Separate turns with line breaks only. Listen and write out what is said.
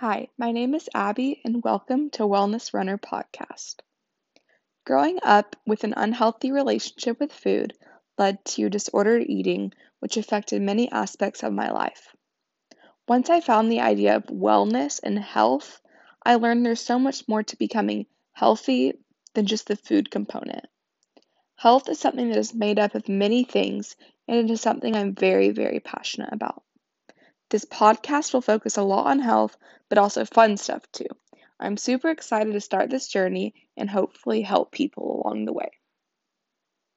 Hi, my name is Abby, and welcome to Wellness Runner Podcast. Growing up with an unhealthy relationship with food led to disordered eating, which affected many aspects of my life. Once I found the idea of wellness and health, I learned there's so much more to becoming healthy than just the food component. Health is something that is made up of many things, and it is something I'm very, very passionate about. This podcast will focus a lot on health, but also fun stuff too. I'm super excited to start this journey and hopefully help people along the way.